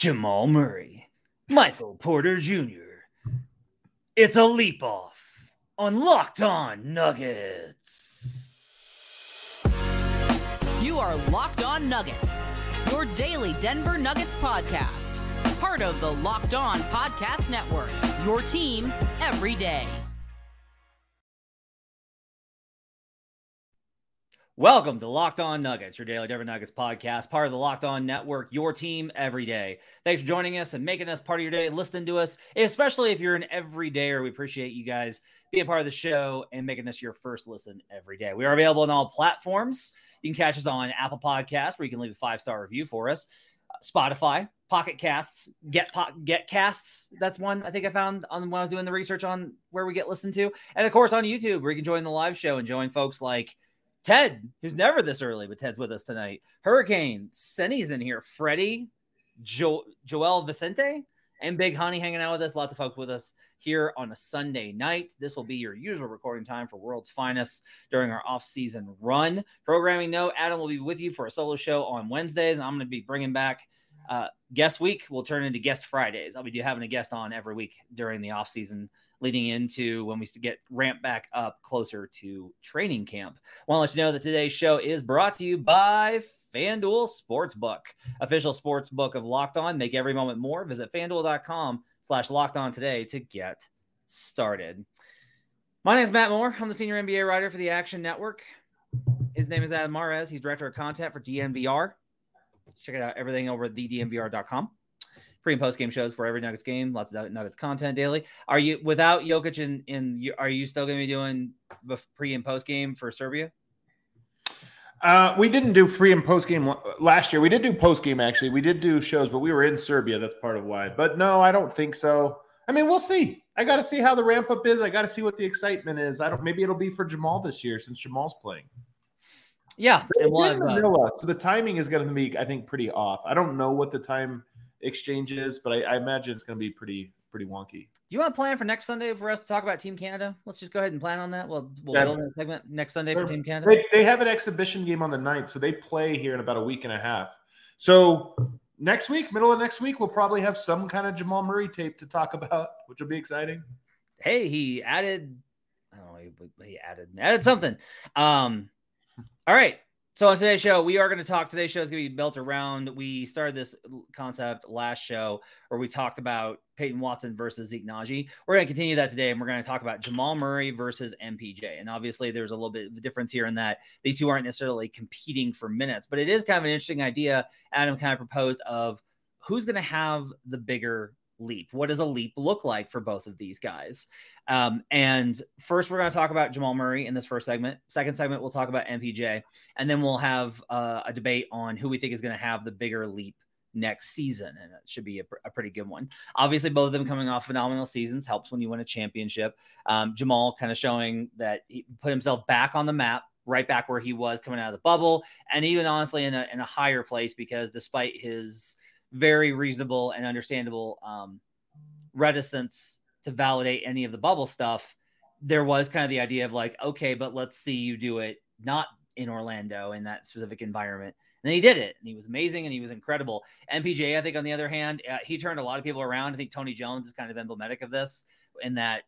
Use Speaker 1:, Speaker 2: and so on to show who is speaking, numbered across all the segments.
Speaker 1: Jamal Murray, Michael Porter Jr. It's a leap off on Locked On Nuggets.
Speaker 2: You are Locked On Nuggets, your daily Denver Nuggets podcast. Part of the Locked On Podcast Network, your team every day.
Speaker 1: Welcome to Locked On Nuggets, your daily Denver Nuggets podcast, part of the Locked On Network, your team every day. Thanks for joining us and making us part of your day, listening to us, especially if you're an everydayer. We appreciate you guys being part of the show and making us your first listen every day. We are available on all platforms. You can catch us on Apple Podcasts, where you can leave a five star review for us, Spotify, Pocket Casts, Get po- Get Casts. That's one I think I found on when I was doing the research on where we get listened to, and of course on YouTube, where you can join the live show and join folks like. Ted, who's never this early, but Ted's with us tonight. Hurricane, Senny's in here. Freddie, jo- Joel Vicente, and Big Honey hanging out with us. Lots of folks with us here on a Sunday night. This will be your usual recording time for World's Finest during our off-season run. Programming note: Adam will be with you for a solo show on Wednesdays, and I'm going to be bringing back uh, guest week. Will turn into guest Fridays. I'll be having a guest on every week during the off-season leading into when we get ramped back up closer to training camp. Want to let you know that today's show is brought to you by FanDuel Sportsbook, official sportsbook of Locked On. Make every moment more. Visit fanduel.com slash locked on today to get started. My name is Matt Moore. I'm the senior NBA writer for the Action Network. His name is Adam Mares. He's director of content for DNVR. Check it out, everything over at thednvr.com pre and post game shows for every Nuggets game. Lots of Nuggets content daily. Are you without Jokic in? in are you still going to be doing the pre and post game for Serbia?
Speaker 3: Uh, we didn't do pre and post game last year. We did do post game actually. We did do shows, but we were in Serbia. That's part of why. But no, I don't think so. I mean, we'll see. I got to see how the ramp up is. I got to see what the excitement is. I don't. Maybe it'll be for Jamal this year since Jamal's playing.
Speaker 1: Yeah,
Speaker 3: and we'll have, uh, so the timing is going to be, I think, pretty off. I don't know what the time exchange is, but I, I imagine it's going to be pretty pretty wonky.
Speaker 1: Do you want to plan for next Sunday for us to talk about Team Canada? Let's just go ahead and plan on that. We'll we'll yeah. build a segment next Sunday for Team Canada.
Speaker 3: They, they have an exhibition game on the 9th, so they play here in about a week and a half. So next week, middle of next week, we'll probably have some kind of Jamal Murray tape to talk about, which will be exciting.
Speaker 1: Hey, he added. I don't know. He added added something. Um. All right. So on today's show, we are going to talk. Today's show is going to be built around. We started this concept last show where we talked about Peyton Watson versus Zeke Nnaji. We're going to continue that today, and we're going to talk about Jamal Murray versus MPJ. And obviously, there's a little bit of a difference here in that these two aren't necessarily competing for minutes, but it is kind of an interesting idea. Adam kind of proposed of who's going to have the bigger leap. What does a leap look like for both of these guys? Um, and first, we're going to talk about Jamal Murray in this first segment. Second segment, we'll talk about MPJ, and then we'll have uh, a debate on who we think is going to have the bigger leap next season, and it should be a, a, pretty good one. Obviously, both of them coming off phenomenal seasons helps when you win a championship. Um, Jamal kind of showing that he put himself back on the map. Right back where he was coming out of the bubble, and even honestly in a, in a higher place because despite his very reasonable and understandable um, reticence to validate any of the bubble stuff, there was kind of the idea of like, okay, but let's see you do it not in Orlando in that specific environment. And he did it, and he was amazing, and he was incredible. MPJ, I think, on the other hand, uh, he turned a lot of people around. I think Tony Jones is kind of emblematic of this, in that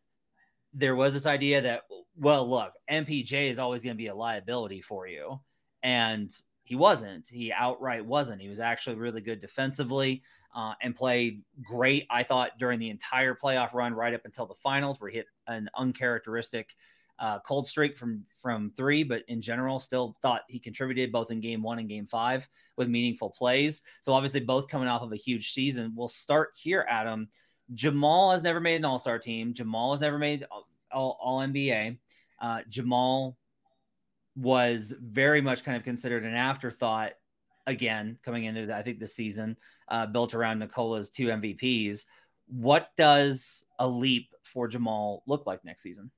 Speaker 1: there was this idea that, well, look, MPJ is always going to be a liability for you, and he wasn't. He outright wasn't. He was actually really good defensively uh, and played great, I thought, during the entire playoff run right up until the finals, where he hit an uncharacteristic uh, cold streak from from three, but in general, still thought he contributed both in game one and game five with meaningful plays. So obviously, both coming off of a huge season. We'll start here, Adam. Jamal has never made an All Star team. Jamal has never made All, all NBA. Uh, Jamal was very much kind of considered an afterthought again coming into the, I think the season uh, built around Nikola's two MVPs. What does a leap for Jamal look like next season?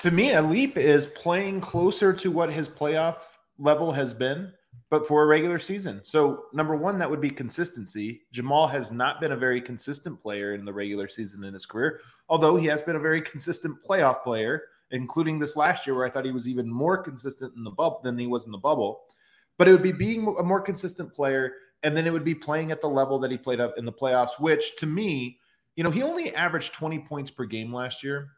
Speaker 3: To me, a leap is playing closer to what his playoff level has been, but for a regular season. So, number one, that would be consistency. Jamal has not been a very consistent player in the regular season in his career, although he has been a very consistent playoff player including this last year where I thought he was even more consistent in the bubble than he was in the bubble. But it would be being a more consistent player, and then it would be playing at the level that he played up in the playoffs, which to me, you know, he only averaged 20 points per game last year.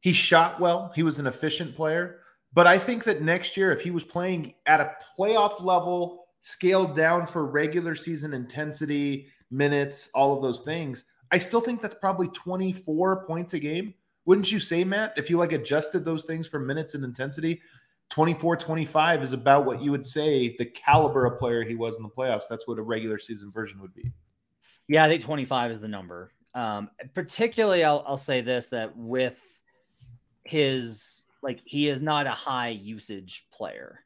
Speaker 3: He shot well, he was an efficient player. But I think that next year, if he was playing at a playoff level, scaled down for regular season intensity, minutes, all of those things, I still think that's probably 24 points a game. Wouldn't you say, Matt? If you like adjusted those things for minutes and intensity, 24 25 is about what you would say the caliber of player he was in the playoffs. That's what a regular season version would be.
Speaker 1: Yeah, I think 25 is the number. Um, particularly, I'll, I'll say this that with his, like, he is not a high usage player.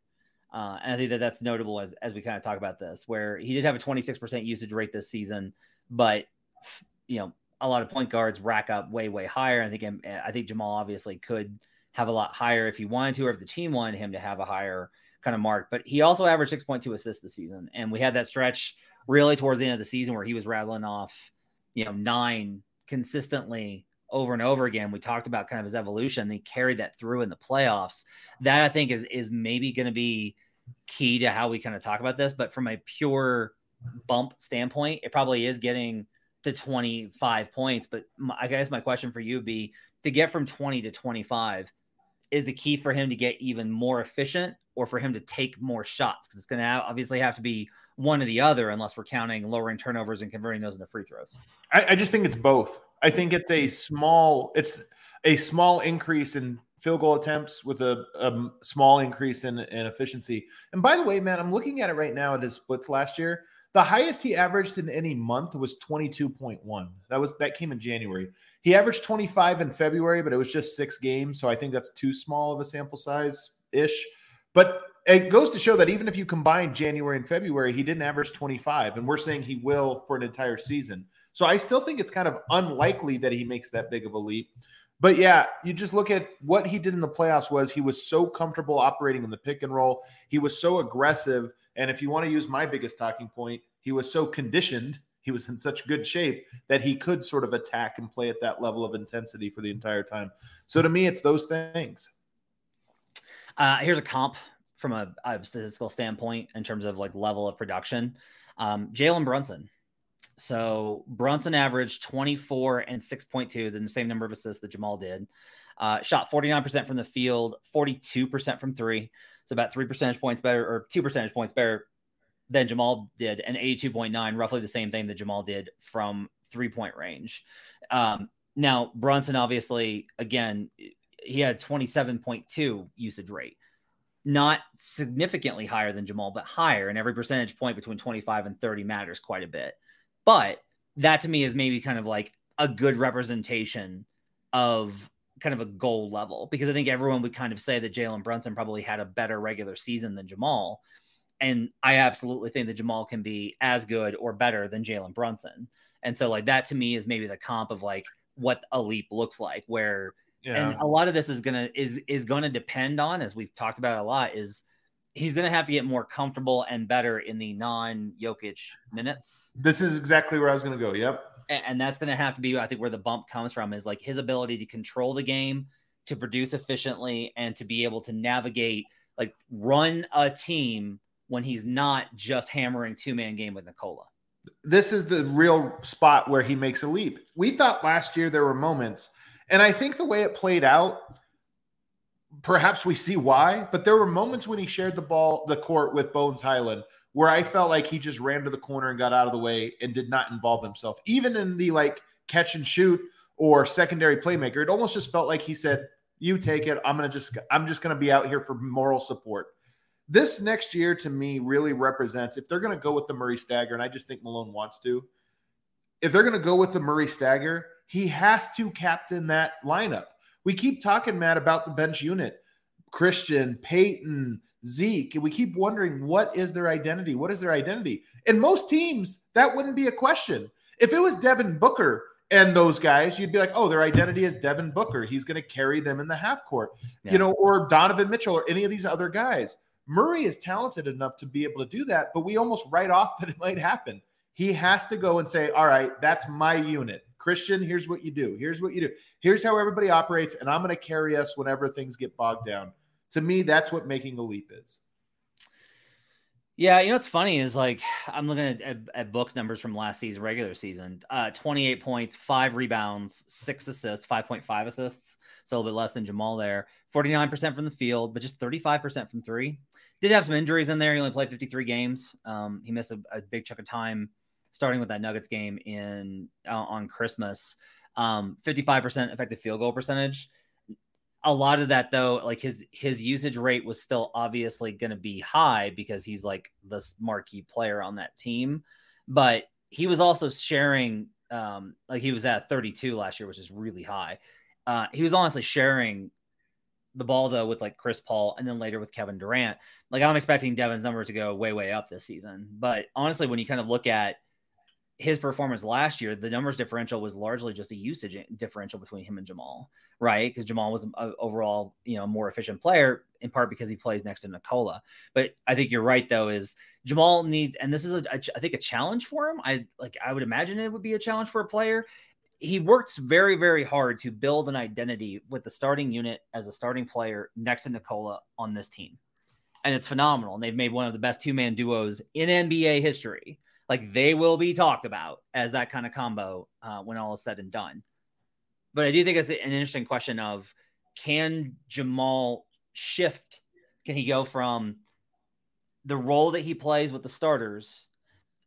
Speaker 1: Uh, and I think that that's notable as, as we kind of talk about this, where he did have a 26% usage rate this season, but, you know, a lot of point guards rack up way, way higher. I think, um, I think Jamal obviously could have a lot higher if he wanted to, or if the team wanted him to have a higher kind of mark. But he also averaged 6.2 assists this season. And we had that stretch really towards the end of the season where he was rattling off, you know, nine consistently over and over again. We talked about kind of his evolution. He carried that through in the playoffs. That I think is is maybe going to be key to how we kind of talk about this. But from a pure bump standpoint, it probably is getting to 25 points. But my, I guess my question for you would be to get from 20 to 25 is the key for him to get even more efficient or for him to take more shots because it's going to obviously have to be one or the other unless we're counting lowering turnovers and converting those into free throws.
Speaker 3: I, I just think it's both. I think it's a small it's a small increase in field goal attempts with a, a small increase in, in efficiency. And by the way, man, I'm looking at it right now at his splits last year. The highest he averaged in any month was 22.1. That was that came in January. He averaged 25 in February, but it was just six games. So I think that's too small of a sample size ish. But it goes to show that even if you combine January and February, he didn't average 25. And we're saying he will for an entire season. So I still think it's kind of unlikely that he makes that big of a leap. But yeah, you just look at what he did in the playoffs was he was so comfortable operating in the pick and roll. He was so aggressive. And if you want to use my biggest talking point, he was so conditioned he was in such good shape that he could sort of attack and play at that level of intensity for the entire time. So to me, it's those things.
Speaker 1: Uh, here's a comp from a, a, statistical standpoint in terms of like level of production. Um, Jalen Brunson. So Brunson averaged 24 and 6.2, then the same number of assists that Jamal did. Uh, shot 49% from the field, 42% from three. So about three percentage points better, or two percentage points better than Jamal did, and 82.9, roughly the same thing that Jamal did from three point range. Um, now, Brunson, obviously, again, he had 27.2 usage rate, not significantly higher than Jamal, but higher. And every percentage point between 25 and 30 matters quite a bit. But that to me is maybe kind of like a good representation of kind of a goal level because I think everyone would kind of say that Jalen Brunson probably had a better regular season than Jamal. And I absolutely think that Jamal can be as good or better than Jalen Brunson. And so, like, that to me is maybe the comp of like what a leap looks like, where, yeah. and a lot of this is gonna is is gonna depend on, as we've talked about a lot, is he's gonna have to get more comfortable and better in the non Jokic minutes.
Speaker 3: This is exactly where I was gonna go. Yep.
Speaker 1: And, that's gonna have to be, I think, where the bump comes from is like his ability to control the game, to produce efficiently, and to be able to navigate, like, run a team when he's not just hammering two man game with Nikola.
Speaker 3: This is the real spot where he makes a leap. We thought last year there were moments, and I think the way it played out, perhaps we see why, but there were moments when he shared the ball, the court with Bones Hyland, where I felt like he just ran to the corner and got out of the way and did not involve himself. Even in the like catch and shoot or secondary playmaker, it almost just felt like he said, You take it. I'm gonna just I'm just gonna be out here for moral support this next year to me really represents if they're to go with the Murray stagger, and I just think Malone wants to. If they're to go with the Murray stagger, he has to captain that lineup. We keep talking, Matt, about the bench unit Christian, Peyton, Zeke, and we keep wondering what is their identity? What is their identity? In most teams, that wouldn't be a question. If it was Devin Booker and those guys, you'd be like, oh, their identity is Devin Booker. He's going to carry them in the half court, yeah. you know, or Donovan Mitchell or any of these other guys. Murray is talented enough to be able to do that, but we almost write off that it might happen. He has to go and say, All right, that's my unit. Christian, here's what you do. Here's what you do. Here's how everybody operates. And I'm going to carry us whenever things get bogged down. To me, that's what making a leap is.
Speaker 1: Yeah, you know what's funny is like I'm looking at, at, at Book's numbers from last season, regular season. Uh, 28 points, five rebounds, six assists, 5.5 assists, so a little bit less than Jamal there. 49% from the field, but just 35% from three. Did have some injuries in there. He only played 53 games. Um, he missed a, a, big chunk of time starting with that Nuggets game in uh, on Christmas. Um, 55% effective field goal percentage a lot of that though like his his usage rate was still obviously going to be high because he's like the marquee player on that team. But he was also sharing um like he was at 32 last year which is really high. Uh he was honestly sharing the ball though with like Chris Paul and then later with Kevin Durant. Like I'm expecting Devin's numbers to go way way up this season. But honestly when you kind of look at his performance last year, the numbers differential was largely just a usage differential between him and Jamal, right? Because Jamal was a, overall, you know, more efficient player in part because he plays next to Nikola. But I think you're right though. Is Jamal need, and this is a, a, I think a challenge for him. I like I would imagine it would be a challenge for a player. He works very very hard to build an identity with the starting unit as a starting player next to Nikola on this team, and it's phenomenal. And they've made one of the best two man duos in NBA history like they will be talked about as that kind of combo uh, when all is said and done. But I do think it's an interesting question of can Jamal shift? Can he go from the role that he plays with the starters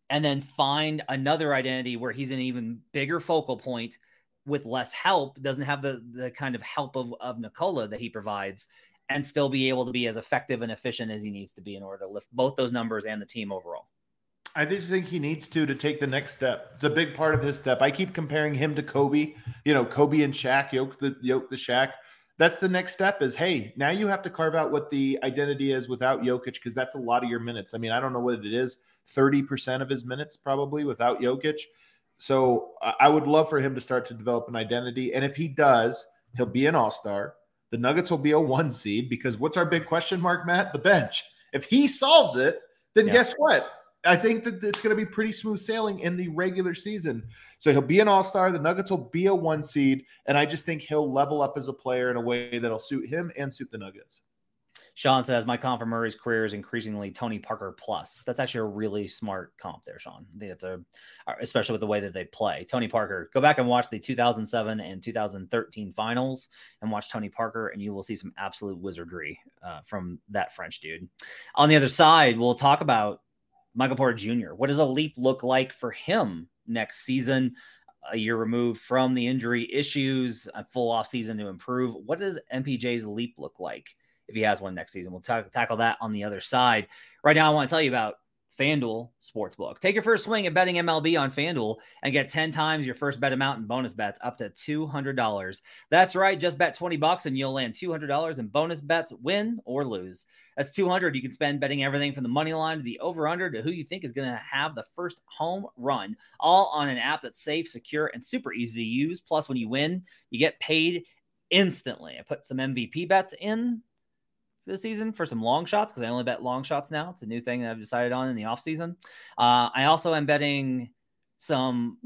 Speaker 1: and then find another identity where he's an even bigger focal point with less help, doesn't have the, the kind of help of, of Nikola that he provides, and still be able to be as effective and efficient as he needs to be in order to lift both those numbers and the team overall?
Speaker 3: I just think he needs to to take the next step. It's a big part of his step. I keep comparing him to Kobe. You know, Kobe and Shaq yoke the yoke the Shaq. That's the next step. Is hey, now you have to carve out what the identity is without Jokic because that's a lot of your minutes. I mean, I don't know what it is. Thirty percent of his minutes probably without Jokic. So I would love for him to start to develop an identity, and if he does, he'll be an All Star. The Nuggets will be a one seed because what's our big question mark, Matt? The bench. If he solves it, then yeah. guess what? I think that it's going to be pretty smooth sailing in the regular season. So he'll be an all star. The Nuggets will be a one seed. And I just think he'll level up as a player in a way that'll suit him and suit the Nuggets.
Speaker 1: Sean says, My comp for Murray's career is increasingly Tony Parker plus. That's actually a really smart comp there, Sean. I think it's a, especially with the way that they play. Tony Parker, go back and watch the 2007 and 2013 finals and watch Tony Parker, and you will see some absolute wizardry uh, from that French dude. On the other side, we'll talk about Michael Porter Jr. What does a leap look like for him next season? A year removed from the injury issues, a full off season to improve. What does MPJ's leap look like if he has one next season? We'll ta- tackle that on the other side. Right now, I want to tell you about FanDuel Sportsbook. Take your first swing at betting MLB on FanDuel and get 10 times your first bet amount in bonus bets up to $200. That's right, just bet 20 bucks and you'll land $200 in bonus bets, win or lose. That's 200 you can spend betting everything from the money line to the over under to who you think is going to have the first home run, all on an app that's safe, secure, and super easy to use. Plus, when you win, you get paid instantly. I put some MVP bets in this season for some long shots because I only bet long shots now. It's a new thing that I've decided on in the off season. Uh, I also am betting some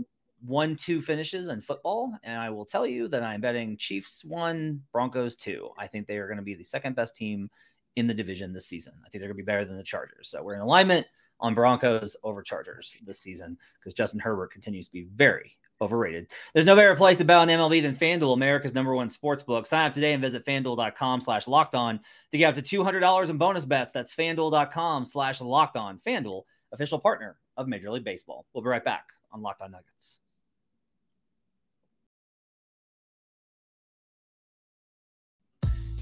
Speaker 1: one two finishes in football, and I will tell you that I'm betting Chiefs one, Broncos two. I think they are going to be the second best team in the division this season. I think they're going to be better than the Chargers. So we're in alignment on Broncos over Chargers this season because Justin Herbert continues to be very, overrated. There's no better place to bet on MLB than FanDuel, America's number one sports book. Sign up today and visit fanduel.com slash locked on to get up to $200 in bonus bets. That's fanduel.com slash locked on. FanDuel, official partner of Major League Baseball. We'll be right back on Locked On Nuggets.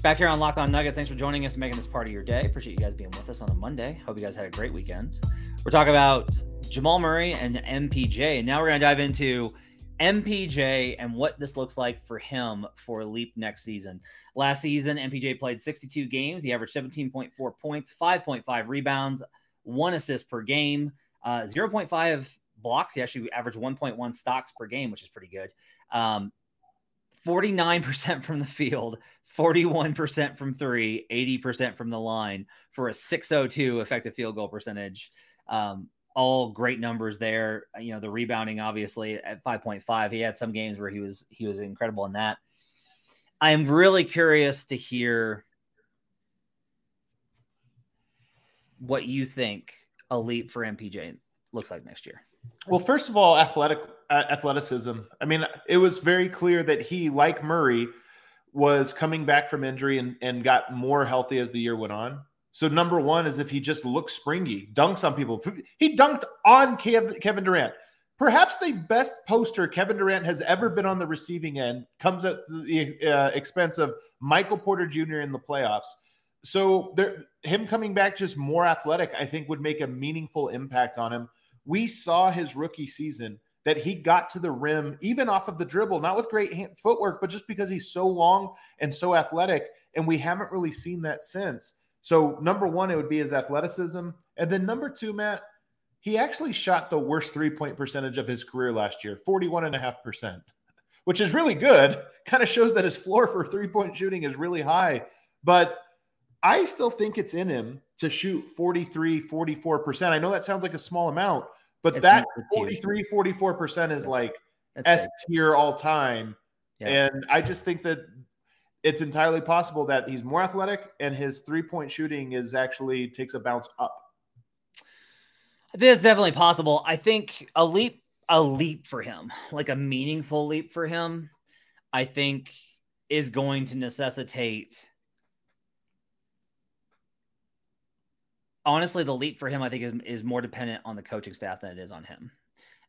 Speaker 1: Back here on Lock On Nuggets. Thanks for joining us and making this part of your day. Appreciate you guys being with us on a Monday. Hope you guys had a great weekend. We're talking about Jamal Murray and MPJ. And now we're going to dive into MPJ and what this looks like for him for Leap next season. Last season, MPJ played 62 games. He averaged 17.4 points, 5.5 rebounds, one assist per game, uh, 0.5 blocks. He actually averaged 1.1 stocks per game, which is pretty good. Um, 49% from the field, 41% from three, 80% from the line for a 602 effective field goal percentage. Um, all great numbers there. You know, the rebounding obviously at 5.5. He had some games where he was he was incredible in that. I am really curious to hear what you think a leap for MPJ looks like next year?
Speaker 3: Well, first of all, athletic uh, athleticism. I mean, it was very clear that he, like Murray, was coming back from injury and, and got more healthy as the year went on. So number one is if he just looks springy, dunks on people. He dunked on Kevin Durant. Perhaps the best poster Kevin Durant has ever been on the receiving end comes at the uh, expense of Michael Porter Jr. in the playoffs. So there, him coming back just more athletic, I think, would make a meaningful impact on him. We saw his rookie season that he got to the rim even off of the dribble, not with great hand, footwork, but just because he's so long and so athletic. And we haven't really seen that since. So, number one, it would be his athleticism. And then number two, Matt, he actually shot the worst three point percentage of his career last year 41.5%, which is really good. Kind of shows that his floor for three point shooting is really high. But I still think it's in him to shoot 43, 44%. I know that sounds like a small amount, but it's that 43, 44% is like S tier all time. Yeah. And I just think that it's entirely possible that he's more athletic and his three point shooting is actually takes a bounce up.
Speaker 1: I think it's definitely possible. I think a leap, a leap for him, like a meaningful leap for him, I think is going to necessitate. Honestly, the leap for him, I think, is, is more dependent on the coaching staff than it is on him.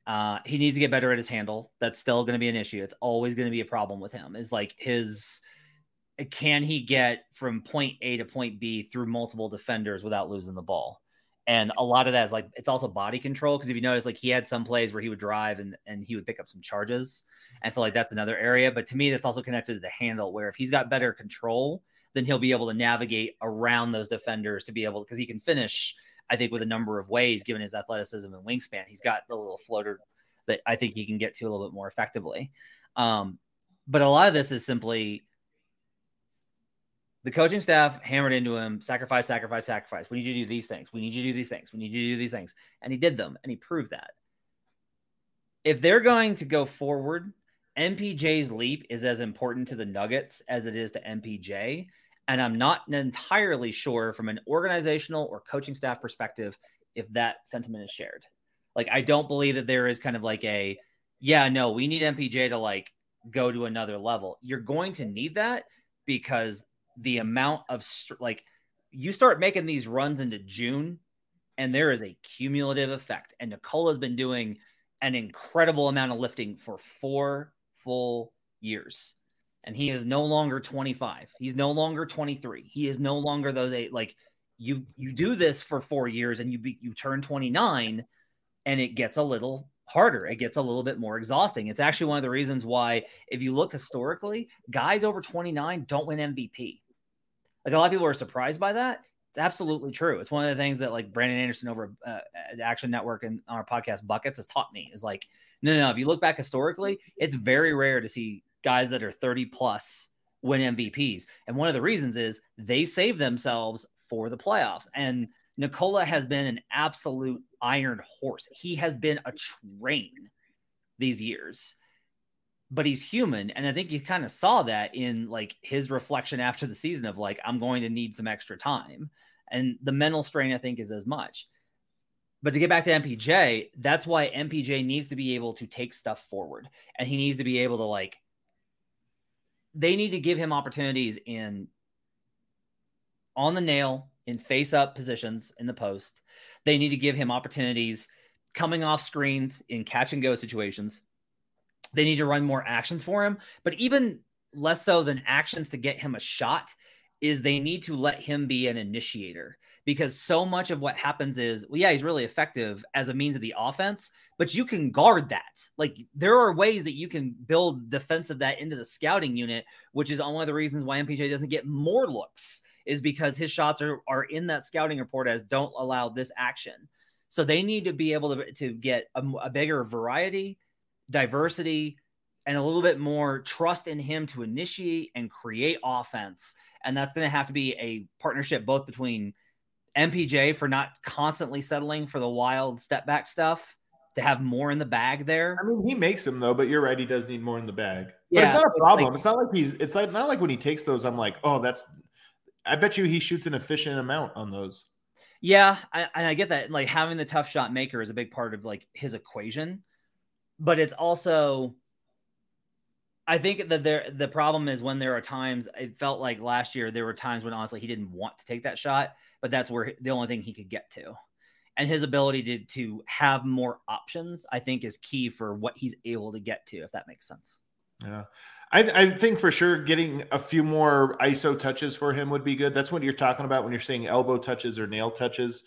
Speaker 1: Uh, he needs to get better at his handle. That's still going to be an issue. It's always going to be a problem with him. Is like his can he get from point A to point B through multiple defenders without losing the ball? And a lot of that is like it's also body control because if you notice, like he had some plays where he would drive and and he would pick up some charges, and so like that's another area. But to me, that's also connected to the handle where if he's got better control, then he'll be able to navigate around those defenders to be able because he can finish. I think with a number of ways, given his athleticism and wingspan, he's got the little floater that I think he can get to a little bit more effectively. Um, but a lot of this is simply the coaching staff hammered into him sacrifice, sacrifice, sacrifice. We need you to do these things. We need you to do these things. We need you to do these things. And he did them and he proved that. If they're going to go forward, MPJ's leap is as important to the Nuggets as it is to MPJ. And I'm not entirely sure from an organizational or coaching staff perspective if that sentiment is shared. Like, I don't believe that there is kind of like a, yeah, no, we need MPJ to like go to another level. You're going to need that because the amount of like you start making these runs into June, and there is a cumulative effect. And Nikola has been doing an incredible amount of lifting for four full years. And he is no longer 25. He's no longer 23. He is no longer those eight. Like you, you do this for four years and you be, you turn 29 and it gets a little harder. It gets a little bit more exhausting. It's actually one of the reasons why, if you look historically, guys over 29 don't win MVP. Like a lot of people are surprised by that. It's absolutely true. It's one of the things that like Brandon Anderson over uh, Action Network and our podcast Buckets has taught me is like, no, no, no. If you look back historically, it's very rare to see guys that are 30 plus win MVPs. And one of the reasons is they save themselves for the playoffs. And Nikola has been an absolute iron horse. He has been a train these years but he's human and i think you kind of saw that in like his reflection after the season of like i'm going to need some extra time and the mental strain i think is as much but to get back to mpj that's why mpj needs to be able to take stuff forward. And he needs to be able to like they need to give him opportunities in on the nail in face up positions in the post. They need to give him opportunities coming off screens in catch and go situations. They need to run more actions for him. But even less so than actions to get him a shot is they need to let him be an initiator because so much of what happens is, well, yeah, he's really effective as a means of the offense, but you can guard that. Like there are ways that you can build defense of that into the scouting unit, which is one of the reasons why MPJ doesn't get more looks is because his shots are, are in that scouting report as don't allow this action. So they need to be able to, to get a, a bigger variety diversity, and a little bit more trust in him to initiate and create offense. And that's going to have to be a partnership both between MPJ for not constantly settling for the wild step back stuff to have more in the bag there.
Speaker 3: I mean, he makes them though, but you're right. He does need more in the bag. Yeah, but it's not a problem. Like, it's not like he's. It's like not like when he takes those. I'm like, oh, that's. I bet you he shoots an efficient amount on those.
Speaker 1: Yeah, I, I get that. Like having the tough shot maker is a big part of like his equation, but it's also. I think that there the problem is when there are times it felt like last year there were times when honestly he didn't want to take that shot, but that's where the only thing he could get to. And his ability to to have more options, I think, is key for what he's able to get to, if that makes sense.
Speaker 3: Yeah. I, I, think for sure getting a few more ISO touches for him would be good. That's what you're talking about when you're saying elbow touches or nail touches.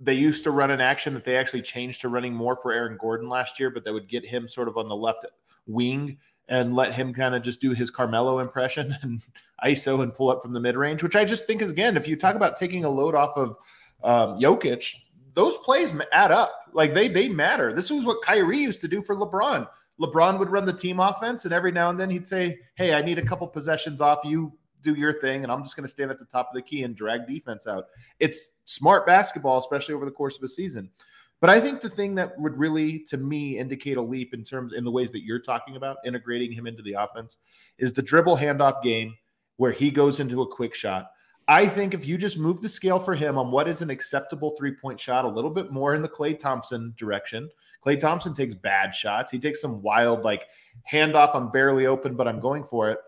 Speaker 3: They used to run an action that they actually changed to running more for Aaron Gordon last year, but that would get him sort of on the left wing and let him kind of just do his Carmelo impression and ISO and pull up from the mid range, which I just think is again, if you talk about taking a load off of um, Jokic, those plays add up. Like they they matter. This was what Kyrie used to do for LeBron. LeBron would run the team offense, and every now and then he'd say, Hey, I need a couple possessions off. You do your thing, and I'm just going to stand at the top of the key and drag defense out. It's smart basketball, especially over the course of a season. But I think the thing that would really, to me, indicate a leap in terms in the ways that you're talking about integrating him into the offense is the dribble handoff game where he goes into a quick shot. I think if you just move the scale for him on what is an acceptable three point shot a little bit more in the Klay Thompson direction, Klay Thompson takes bad shots. He takes some wild, like handoff. I'm barely open, but I'm going for it.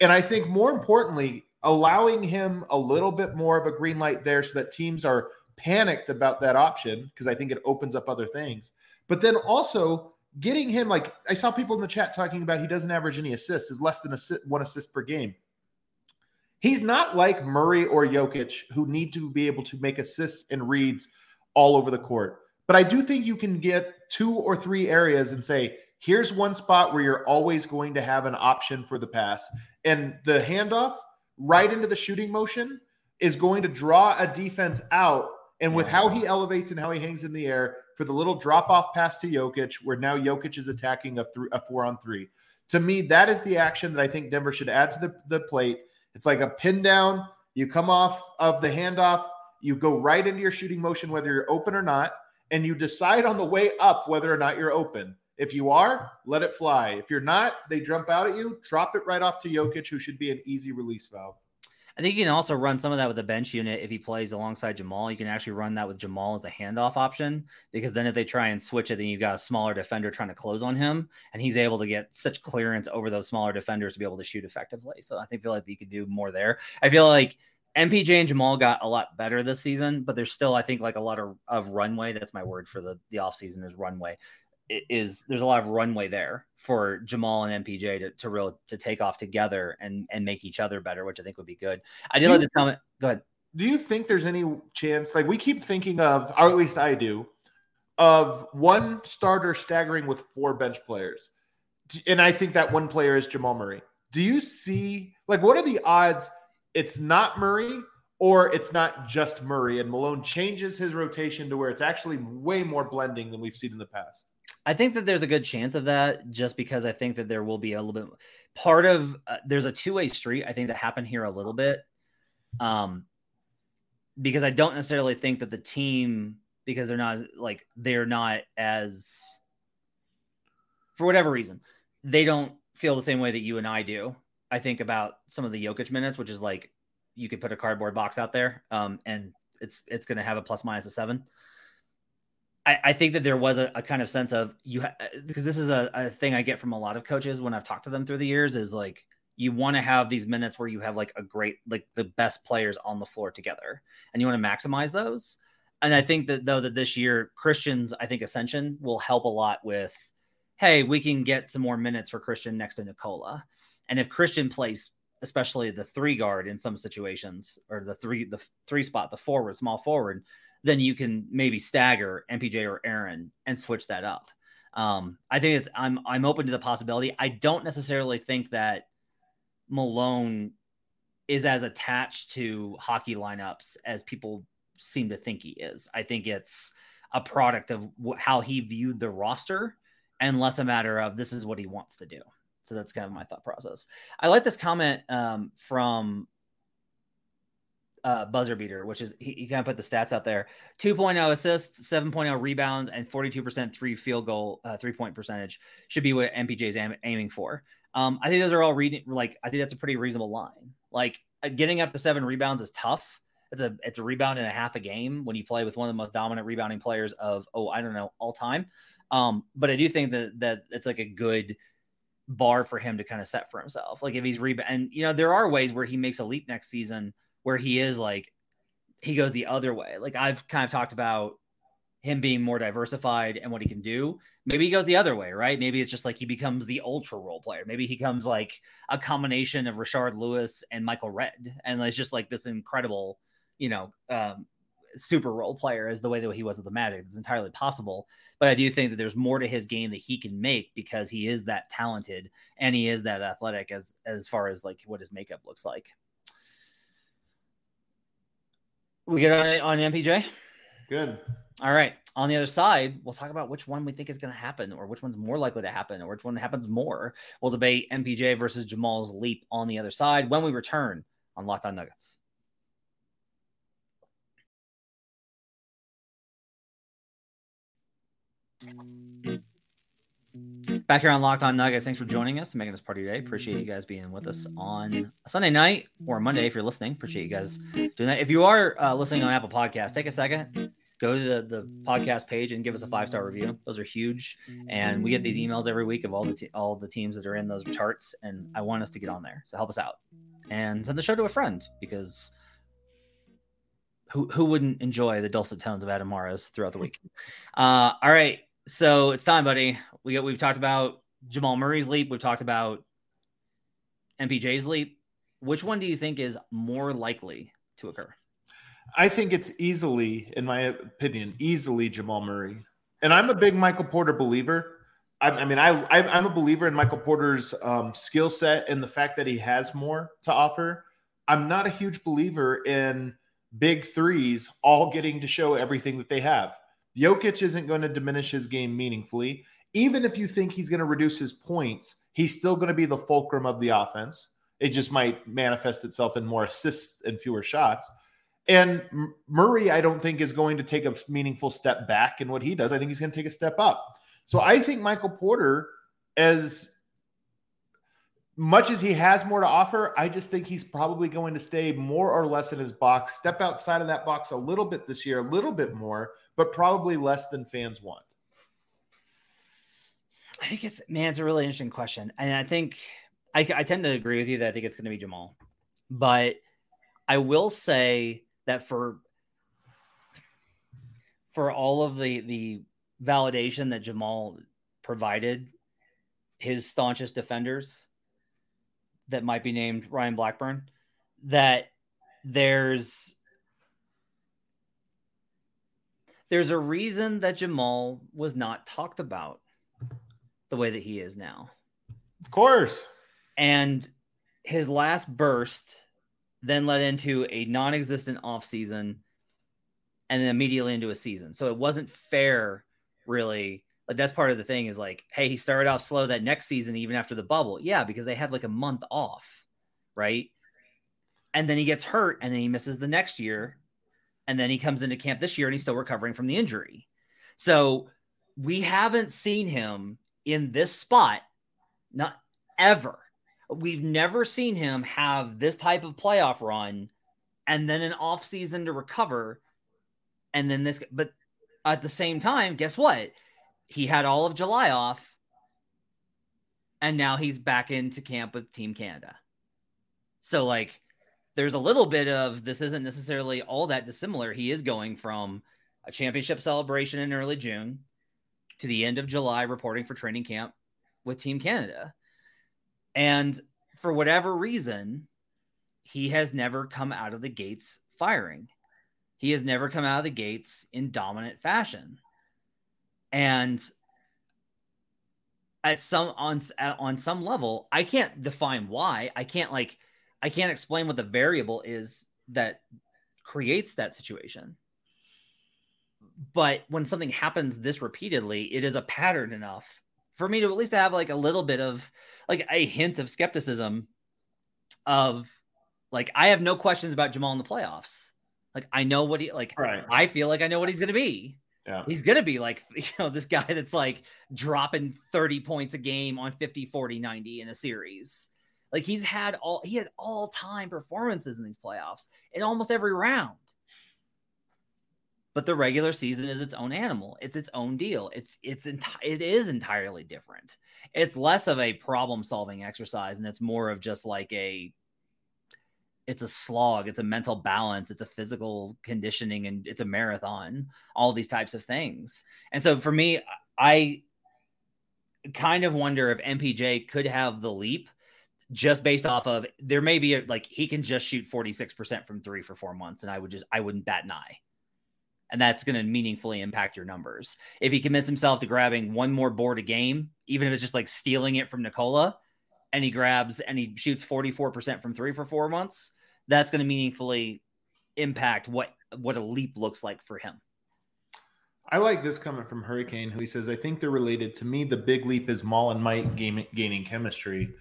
Speaker 3: And I think more importantly, allowing him a little bit more of a green light there so that teams are panicked about that option because I think it opens up other things. But then also getting him like I saw people in the chat talking about he doesn't average any assists, is less than a one assist per game. He's not like Murray or Jokic who need to be able to make assists and reads all over the court. But I do think you can get two or three areas and say, here's one spot where you're always going to have an option for the pass. And the handoff right into the shooting motion is going to draw a defense out. And with how he elevates and how he hangs in the air for the little drop off pass to Jokic, where now Jokic is attacking a, th- a four on three. To me, that is the action that I think Denver should add to the, the plate it's like a pin down. You come off of the handoff, you go right into your shooting motion, whether you're open or not, and you decide on the way up whether or not you're open. If you are, let it fly. If you're not, they jump out at you, drop it right off to Jokic, who should be an easy release valve.
Speaker 1: I think you can also run some of that with the bench unit if he plays alongside Jamal. You can actually run that with Jamal as the handoff option because then if they try and switch it, then you've got a smaller defender trying to close on him, and he's able to get such clearance over those smaller defenders to be able to shoot effectively. So I think feel like you could do more there. I feel like MPJ and Jamal got a lot better this season, but there's still, I think, like a lot of, of runway. That's my word for the, the offseason is runway is there's a lot of runway there for Jamal and MPJ to, to real to take off together and and make each other better, which I think would be good. I did like the comment. Go ahead.
Speaker 3: Do you think there's any chance, like we keep thinking of, or at least I do, of one starter staggering with four bench players, and I think that one player is Jamal Murray. Do you see, like, what are the odds? It's not Murray, or it's not just Murray, and Malone changes his rotation to where it's actually way more blending than we've seen in the past.
Speaker 1: I think that there's a good chance of that just because I think that there will be a little bit part of uh, there's a two-way street I think that happened here a little bit um because I don't necessarily think that the team because they're not like they're not as for whatever reason they don't feel the same way that you and I do. I think about some of the Jokic minutes which is like you could put a cardboard box out there um and it's it's going to have a plus minus a 7 I, I think that there was a, a, kind of sense of you ha- because this is a, a thing I get from a lot of coaches when I've talked to them through the years is like you want to have these minutes where you have like a great like the best players on the floor together and you want to maximize those. And i think that though that this year christian's i think ascension will help a lot with hey we can get some more minutes for christian next to nikola. And if christian plays especially the three guard in some situations or the three the three spot the forward small forward then you can maybe stagger MPJ or Aaron and switch that up. Um, I think it's I'm I'm open to the possibility. I don't necessarily think that Malone is as attached to hockey lineups as people seem to think he is. I think it's a product of wh- how he viewed the roster and less a matter of this is what he wants to do. So that's kind of my thought process. I like this comment um, from uh, buzzer beater, which is he, he kind of put the stats out there 2.0 assists, 7.0 rebounds, and 42% three field goal, uh, three point percentage should be what MPJ is aiming for. Um, I think those are all reading like I think that's a pretty reasonable line. Like uh, getting up to seven rebounds is tough, it's a it's a rebound and a half a game when you play with one of the most dominant rebounding players of oh I don't know all time. Um, but I do think that that it's like a good bar for him to kind of set for himself. Like if he's rebound, and you know there are ways where he makes a leap next season where he is like he goes the other way. Like I've kind of talked about him being more diversified and what he can do. Maybe he goes the other way, right? Maybe it's just like he becomes the ultra role player. Maybe he comes like a combination of Rashard Lewis and Michael Redd, and it's just like this incredible, you know, um, super role player is the way that he was with the Magic. It's entirely possible, but I do think that there's more to his game that he can make because he is that talented and he is that athletic as as far as like what his makeup looks like. We get on on MPJ.
Speaker 3: Good.
Speaker 1: All right. On the other side, we'll talk about which one we think is going to happen, or which one's more likely to happen, or which one happens more. We'll debate MPJ versus Jamal's leap on the other side when we return on Locked On Nuggets. Back here on Locked On Nuggets. Thanks for joining us and making this part of your day. Appreciate you guys being with us on a Sunday night or Monday if you're listening. Appreciate you guys doing that. If you are uh, listening on Apple Podcast, take a second, go to the, the podcast page and give us a five star review. Those are huge, and we get these emails every week of all the te- all the teams that are in those charts, and I want us to get on there. So help us out and send the show to a friend because who who wouldn't enjoy the dulcet tones of Adam Mares throughout the week? Uh, all right, so it's time, buddy. We got we've talked about Jamal Murray's leap. We've talked about MPJ's leap. Which one do you think is more likely to occur?
Speaker 3: I think it's easily, in my opinion, easily Jamal Murray. And I'm a big Michael Porter believer. I, I mean, I, I am a believer in Michael Porter's um, skill set and the fact that he has more to offer. I'm not a huge believer in big threes all getting to show everything that they have. Jokic isn't going to diminish his game meaningfully. Even if you think he's going to reduce his points, he's still going to be the fulcrum of the offense. It just might manifest itself in more assists and fewer shots. And Murray, I don't think is going to take a meaningful step back in what he does. I think he's going to take a step up. So I think Michael Porter, as much as he has more to offer, I just think he's probably going to stay more or less in his box, step outside of that box a little bit this year, a little bit more, but probably less than fans want.
Speaker 1: I think it's man, it's a really interesting question, and I think I, I tend to agree with you that I think it's going to be Jamal, but I will say that for for all of the the validation that Jamal provided his staunchest defenders that might be named Ryan Blackburn that there's there's a reason that Jamal was not talked about the way that he is now.
Speaker 3: Of course.
Speaker 1: And his last burst then led into a non-existent offseason and then immediately into a season. So it wasn't fair, really. Like that's part of the thing is like, hey, he started off slow that next season, even after the bubble. Yeah, because they had like a month off, right? And then he gets hurt and then he misses the next year. And then he comes into camp this year and he's still recovering from the injury. So we haven't seen him in this spot, not ever We've never seen him have this type of playoff run and then an off season to recover. And then this, but at the same time, guess what? He had all of July off. And now he's back into camp with Team Canada. So, like, there's a little bit of this isn't necessarily all that dissimilar. He is going from a championship celebration in early June to the end of July reporting for training camp with Team Canada. And for whatever reason, he has never come out of the gates firing. He has never come out of the gates in dominant fashion. And at some on on some level, I can't define why. I can't like I can't explain what the variable is that creates that situation. But when something happens this repeatedly, it is a pattern enough for me to at least have like a little bit of like a hint of skepticism of like I have no questions about Jamal in the playoffs. Like I know what he like right. I feel like I know what he's gonna be.
Speaker 3: Yeah.
Speaker 1: He's gonna be like you know this guy that's like dropping 30 points a game on 50 40 90 in a series Like he's had all he had all time performances in these playoffs in almost every round. But the regular season is its own animal. It's its own deal. It's it's enti- it is entirely different. It's less of a problem solving exercise and it's more of just like a it's a slog, it's a mental balance, it's a physical conditioning and it's a marathon, all these types of things. And so for me, I kind of wonder if MPJ could have the leap just based off of there may be a, like he can just shoot 46% from 3 for 4 months and I would just I wouldn't bat an eye and that's going to meaningfully impact your numbers. If he commits himself to grabbing one more board a game, even if it's just like stealing it from Nikola, and he grabs and he shoots 44% from three for four months, that's going to meaningfully impact what what a leap looks like for him.
Speaker 3: I like this coming from Hurricane, who he says, I think they're related. To me, the big leap is Maul and Mike game, gaining chemistry.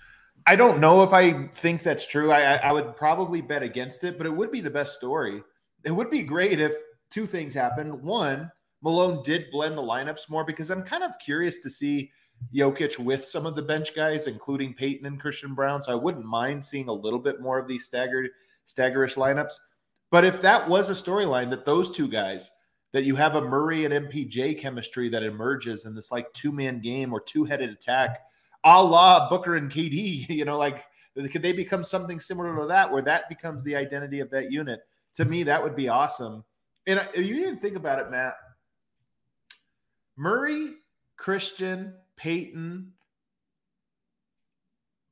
Speaker 3: I don't know if I think that's true. I, I would probably bet against it, but it would be the best story. It would be great if two things happened. One, Malone did blend the lineups more because I'm kind of curious to see Jokic with some of the bench guys, including Peyton and Christian Braun. So I wouldn't mind seeing a little bit more of these staggered, staggerish lineups. But if that was a storyline that those two guys, that you have a Murray and MPJ chemistry that emerges in this like two man game or two headed attack, a la Booker and KD, you know, like could they become something similar to that where that becomes the identity of that unit? To me, that would be awesome. And you even think about it, Matt. Murray, Christian, Peyton,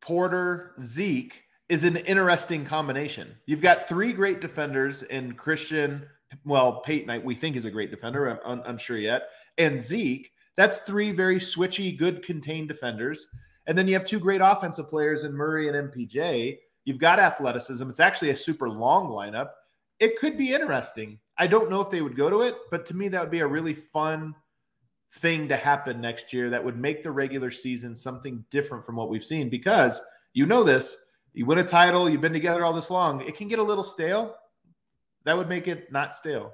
Speaker 3: Porter, Zeke is an interesting combination. You've got three great defenders in Christian. Well, Peyton, we think is a great defender. I'm un- unsure yet. And Zeke, that's three very switchy, good contained defenders. And then you have two great offensive players in Murray and MPJ. You've got athleticism. It's actually a super long lineup. It could be interesting. I don't know if they would go to it, but to me, that would be a really fun thing to happen next year that would make the regular season something different from what we've seen because you know this you win a title you've been together all this long it can get a little stale that would make it not stale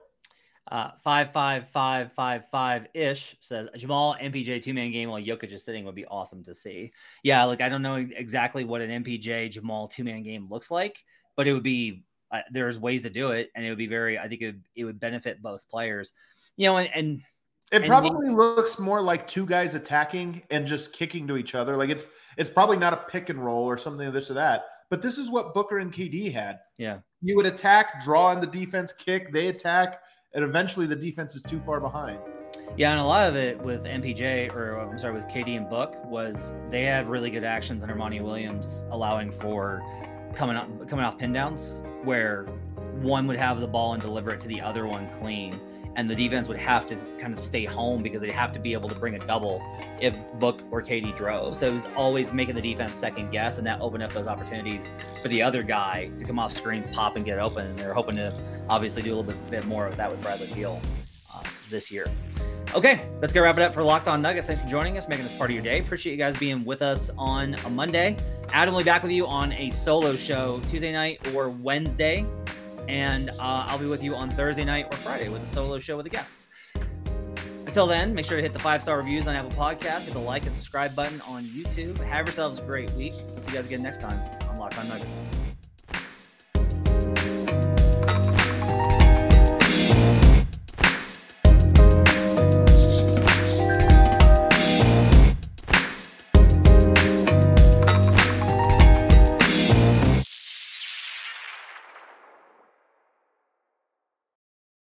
Speaker 1: uh, five five five five five ish says Jamal MPJ two man game while Jokic is sitting would be awesome to see. Yeah, like I don't know exactly what an MPJ Jamal two man game looks like, but it would be uh, there's ways to do it, and it would be very. I think it would, it would benefit both players. You know, and, and
Speaker 3: it probably looks more like two guys attacking and just kicking to each other. Like it's it's probably not a pick and roll or something of this or that. But this is what Booker and KD had.
Speaker 1: Yeah.
Speaker 3: You would attack, draw in the defense, kick, they attack, and eventually the defense is too far behind.
Speaker 1: Yeah, and a lot of it with MPJ or I'm sorry with KD and Book was they had really good actions under Monty Williams, allowing for coming up coming off pin downs where one would have the ball and deliver it to the other one clean and the defense would have to kind of stay home because they'd have to be able to bring a double if Book or KD drove. So it was always making the defense second guess, and that opened up those opportunities for the other guy to come off screens, pop, and get open. And they're hoping to obviously do a little bit, bit more of that with Bradley Beal uh, this year. Okay, let's get wrap it up for Locked On Nuggets. Thanks for joining us, making this part of your day. Appreciate you guys being with us on a Monday. Adam will be back with you on a solo show Tuesday night or Wednesday and uh, I'll be with you on Thursday night or Friday with a solo show with a guest. Until then, make sure to hit the five star reviews on Apple Podcasts, hit the like and subscribe button on YouTube. Have yourselves a great week. See you guys again next time on Locked On Nuggets.